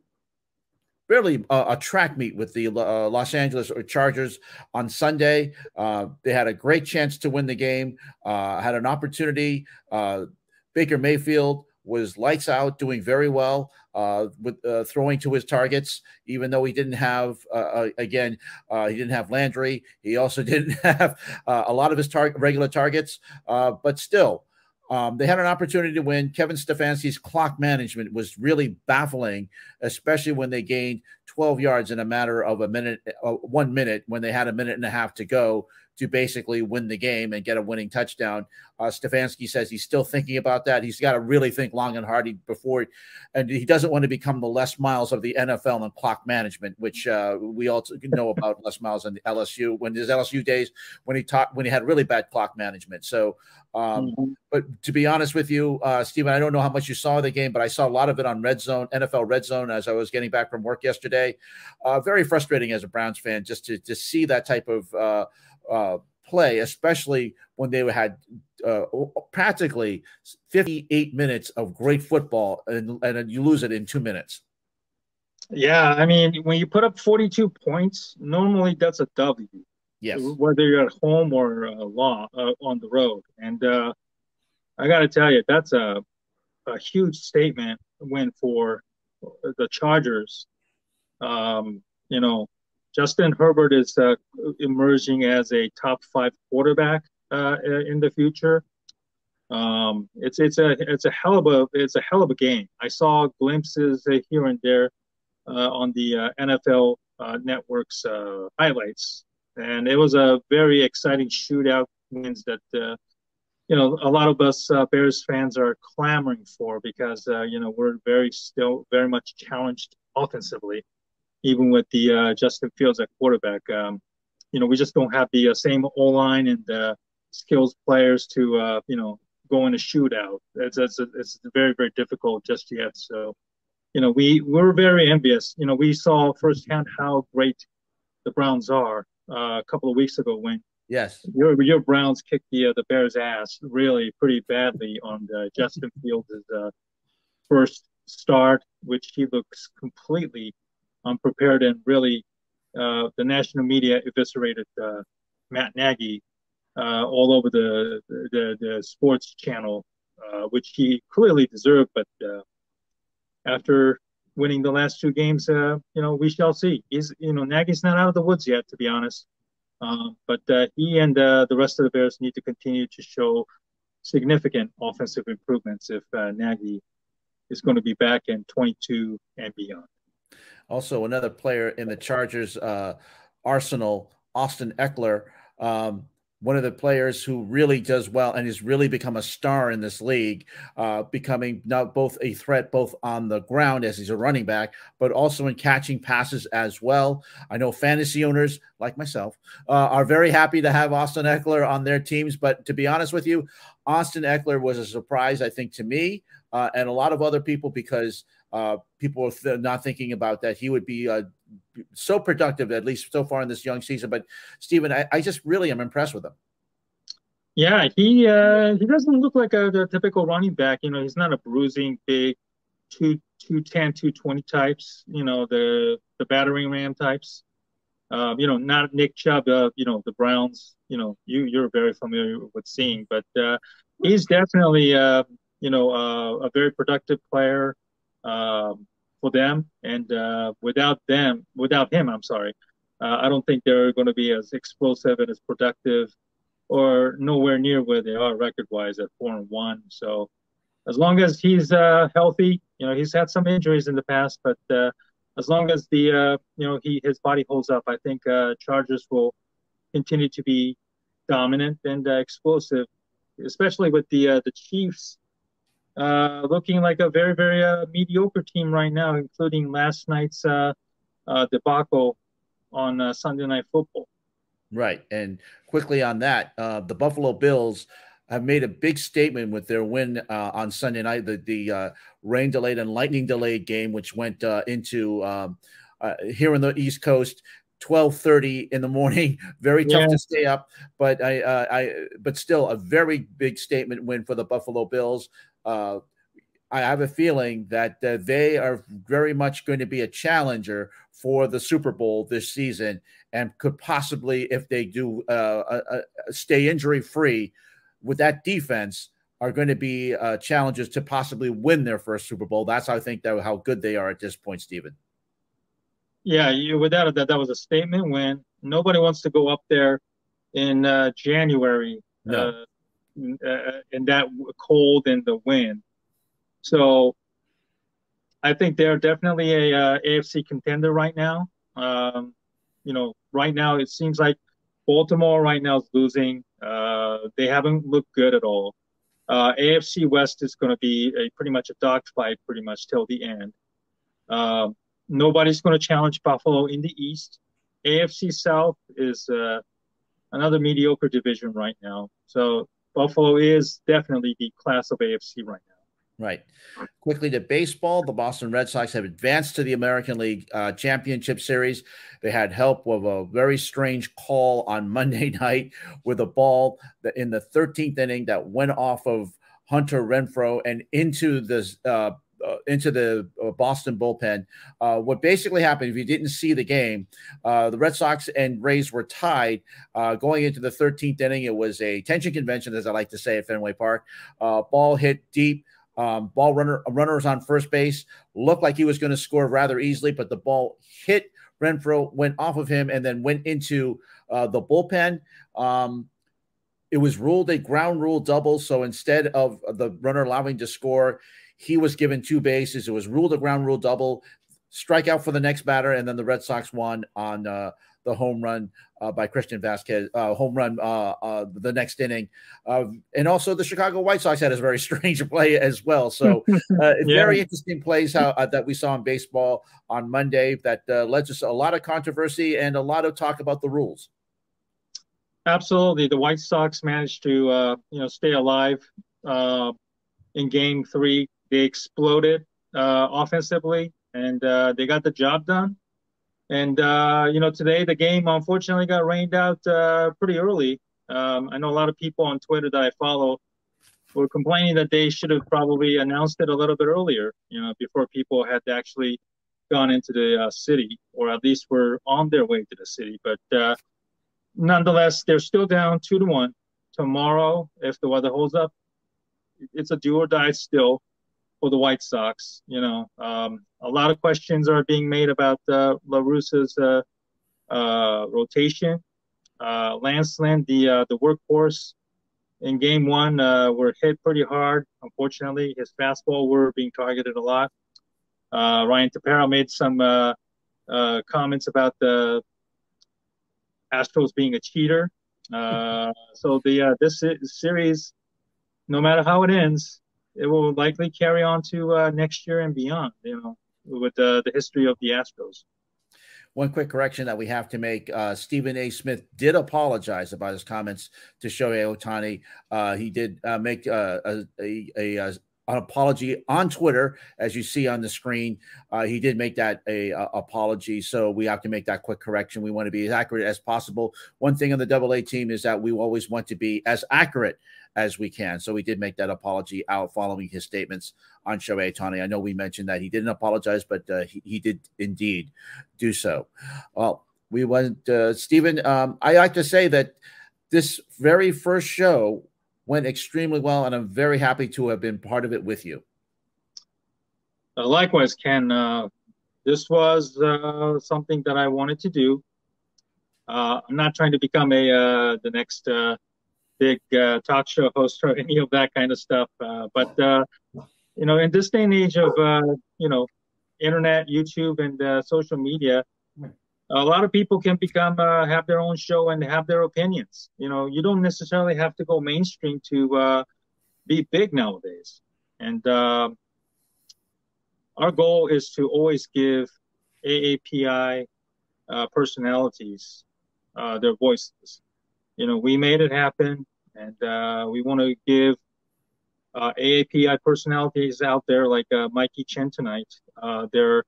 barely uh, a track meet with the uh, Los Angeles Chargers on Sunday. Uh, they had a great chance to win the game, uh, had an opportunity. Uh, Baker Mayfield was lights out, doing very well uh, with uh, throwing to his targets, even though he didn't have, uh, uh again, uh, he didn't have Landry. He also didn't have uh, a lot of his tar- regular targets, but still. Um, they had an opportunity to win. Kevin Stefanski's clock management was really baffling, especially when they gained 12 yards in a matter of a minute, one minute, when they had a minute and a half to go to basically win the game and get a winning touchdown. Uh, Stefanski says he's still thinking about that. He's got to really think long and hard before, and he doesn't want to become the Les Miles of the NFL and clock management, which uh, we all know about Les Miles and the LSU when his LSU days when he taught when he had really bad clock management. So, um, mm-hmm. but to be honest with you, uh, Stephen, I don't know how much you saw the game, but I saw a lot of it on Red Zone, NFL Red Zone, as I was getting back from work yesterday. Uh, very frustrating as a Browns fan just to to see that type of uh, play, especially when they had uh, practically 58 minutes of great football and, and you lose it in two minutes. Yeah, I mean, when you put up 42 points, normally that's a W. Yes. Whether you're at home or uh, law, uh, on the road. And uh, I got to tell you, that's a, a huge statement win for the Chargers. Um, you know, Justin Herbert is uh, emerging as a top five quarterback uh, in the future. Um, it's it's a it's a hell of a it's a hell of a game. I saw glimpses here and there uh, on the uh, NFL uh, network's uh, highlights, and it was a very exciting shootout wins that you know a lot of us Bears fans are clamoring for because you know we're very still very much challenged offensively even with the uh, Justin Fields at quarterback. Um, you know, we just don't have the uh, same O line and uh, skills players to uh, you know go in a shootout. It's, it's it's very very difficult just yet. So, you know, we we're very envious. You know, we saw firsthand how great the Browns are uh, a couple of weeks ago when yes your your Browns kicked the uh, the Bears ass really pretty badly on the Justin Fields' uh, first start, which he looks completely unprepared and really uh, the national media eviscerated uh, Matt Nagy uh, all over the, the, the sports channel which he clearly deserved. But after winning the last two games, uh, you know, we shall see. He's, you know, Nagy's not out of the woods yet, to be honest. Um, but uh, he and uh, the rest of the Bears need to continue to show significant offensive improvements if Nagy is going to be back in 22 and beyond. Also, another player in the Chargers uh, arsenal, Austin Ekeler, Um, one of the players who really does well and has really become a star in this league, uh, becoming now both a threat both on the ground as he's a running back, but also in catching passes as well. I know fantasy owners like myself uh, are very happy to have Austin Ekeler on their teams, but to be honest with you, Austin Ekeler was a surprise, I think, to me uh, and a lot of other people because uh, people are th- not thinking about that he would be uh, so productive, at least so far in this young season. But Stephen, I, I just really am impressed with him. Yeah, he uh, he doesn't look like a, typical running back. You know, he's not a bruising big two 210, 220 types. You know, the the battering ram types. Um, you know, not Nick Chubb. Uh, you know, the Browns. You know, you you're very familiar with seeing, but uh, he's definitely uh, you know uh, a very productive player. Um, for them. And uh, without them, without him, I'm sorry, uh, I don't think they're going to be as explosive and as productive, or nowhere near where they are record-wise at four and one. So as long as he's uh, healthy, you know, he's had some injuries in the past, but uh, as long as the uh, you know he his body holds up, I think uh, Chargers will continue to be dominant and explosive, especially with the the Chiefs uh, looking like a very, very uh, mediocre team right now, including last night's uh, uh debacle on uh, Sunday Night Football. Right. And quickly on that, the Buffalo Bills have made a big statement with their win on Sunday night, the, the rain delayed and lightning delayed game, which went into um, here in the East Coast. 12:30 in the morning. Very tough yeah. to stay up, but I, uh, I, but still a very big statement win for the Buffalo Bills uh, I have a feeling that uh, they are very much going to be a challenger for the Super Bowl this season, and could possibly, if they do uh, uh, uh stay injury free with that defense, are going to be uh, challengers to possibly win their first Super Bowl. That's how I think that how good they are at this point, Stephen. Yeah, you, without a doubt, that was a statement win. Nobody wants to go up there in uh, January. No uh, in that cold and the wind. So I think they're definitely a uh, AFC contender right now. Um, you know, right now it seems like Baltimore right now is losing. Uh, they haven't looked good at all. Uh, AFC West is going to be a pretty much a dogfight, pretty much till the end. Um, nobody's going to challenge Buffalo in the East. AFC South is uh, another mediocre division right now. So Buffalo is definitely the class of AFC right now. Right. Quickly to baseball, the Boston Red Sox have advanced to the American League uh, Championship Series. They had help of a very strange call on Monday night with a ball that in the 13th inning that went off of Hunter Renfroe and into the uh, uh, into the uh, Boston bullpen. Uh, what basically happened, if you didn't see the game, uh, the Red Sox and Rays were tied going into the 13th inning. It was a tension convention, as I like to say at Fenway Park. Ball hit deep. Um, ball runner runner was on first base. Looked like he was going to score rather easily, but the ball hit Renfroe, went off of him, and then went into the bullpen. Um, it was ruled a ground rule double. So instead of the runner allowing to score, he was given two bases. It was ruled a ground rule double, strikeout for the next batter, and then the Red Sox won on uh, the home run uh, by Christian Vazquez, uh, home run uh, uh, the next inning. and also the Chicago White Sox had a very strange play as well. So uh, yeah. very interesting plays how, that we saw in baseball on Monday that led to a lot of controversy and a lot of talk about the rules. Absolutely, the White Sox managed to you know stay alive in Game Three they exploded uh, offensively and uh, they got the job done. And uh, you know, today the game unfortunately got rained out uh, pretty early. Um, I know a lot of people on Twitter that I follow were complaining that they should have probably announced it a little bit earlier, you know, before people had actually gone into the uh, city, or at least were on their way to the city. But uh, nonetheless, they're still down two to one. Tomorrow, if the weather holds up, it's a do or die still for the White Sox. You know, um, a lot of questions are being made about uh, La Russa's uh, uh, rotation. Uh, Lance Lynn, the uh, the workhorse in Game One, uh, were hit pretty hard. Unfortunately, his fastball were being targeted a lot. Uh, Ryan Tepera made some uh, comments about the Astros being a cheater. so the this series, no matter how it ends, it will likely carry on to uh, next year and beyond. You know, with the the history of the Astros. One quick correction that we have to make: uh, Stephen A. Smith did apologize about his comments to Shohei Ohtani. Uh, he did uh, make uh, a, a, a, a, an apology on Twitter, as you see on the screen. Uh, he did make that a, a, apology, so we have to make that quick correction. We want to be as accurate as possible. One thing on the Double A team is that we always want to be as accurate as we can. So we did make that apology out following his statements on Shohei Ohtani. I know we mentioned that he didn't apologize, but uh, he, he did indeed do so. Well, we went, uh, Stephen. Um, I like to say that this very first show went extremely well, and I'm very happy to have been part of it with you. Uh, likewise, Ken. Uh, this was uh, something that I wanted to do. Uh, I'm not trying to become a uh, the next uh, big talk show host or any of that kind of stuff, but you know, in this day and age of you know, internet, YouTube, and social media, a lot of people can become uh, have their own show and have their opinions. You know, you don't necessarily have to go mainstream to uh, be big nowadays. And uh, our goal is to always give AAPI uh, personalities uh, their voices. You know, we made it happen, and uh, we want to give AAPI personalities out there like Mikey Chen tonight their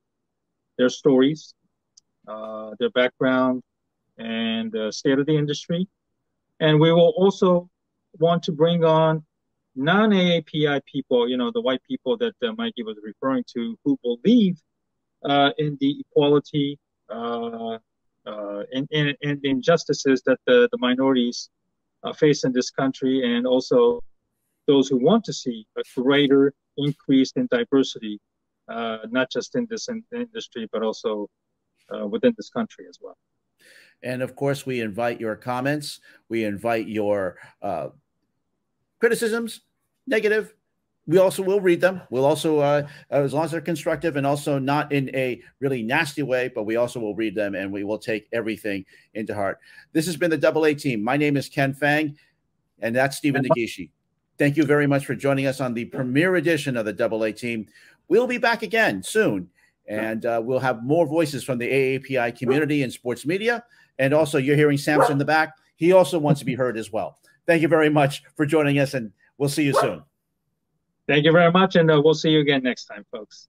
their stories uh, their background, and the state of the industry. And we will also want to bring on non-AAPI people, you know, the white people that uh, Mikey was referring to, who believe uh, in the equality uh, and, and, and, injustices that the, the minorities uh, face in this country, and also those who want to see a greater increase in diversity, uh, not just in this in industry, but also uh, within this country as well. And of course, we invite your comments. We invite your uh, criticisms, negative. We also will read them. We'll also, uh, as long as they're constructive and also not in a really nasty way, but we also will read them and we will take everything into heart. This has been the Double A team. My name is Ken Fang, and that's Stephen Negishi. Thank you very much for joining us on the premiere edition of the Double A team. We'll be back again soon and uh, we'll have more voices from the AAPI community and sports media. And also, you're hearing Samson in the back. He also wants to be heard as well. Thank you very much for joining us, and we'll see you soon. Thank you very much, and uh, we'll see you again next time, folks.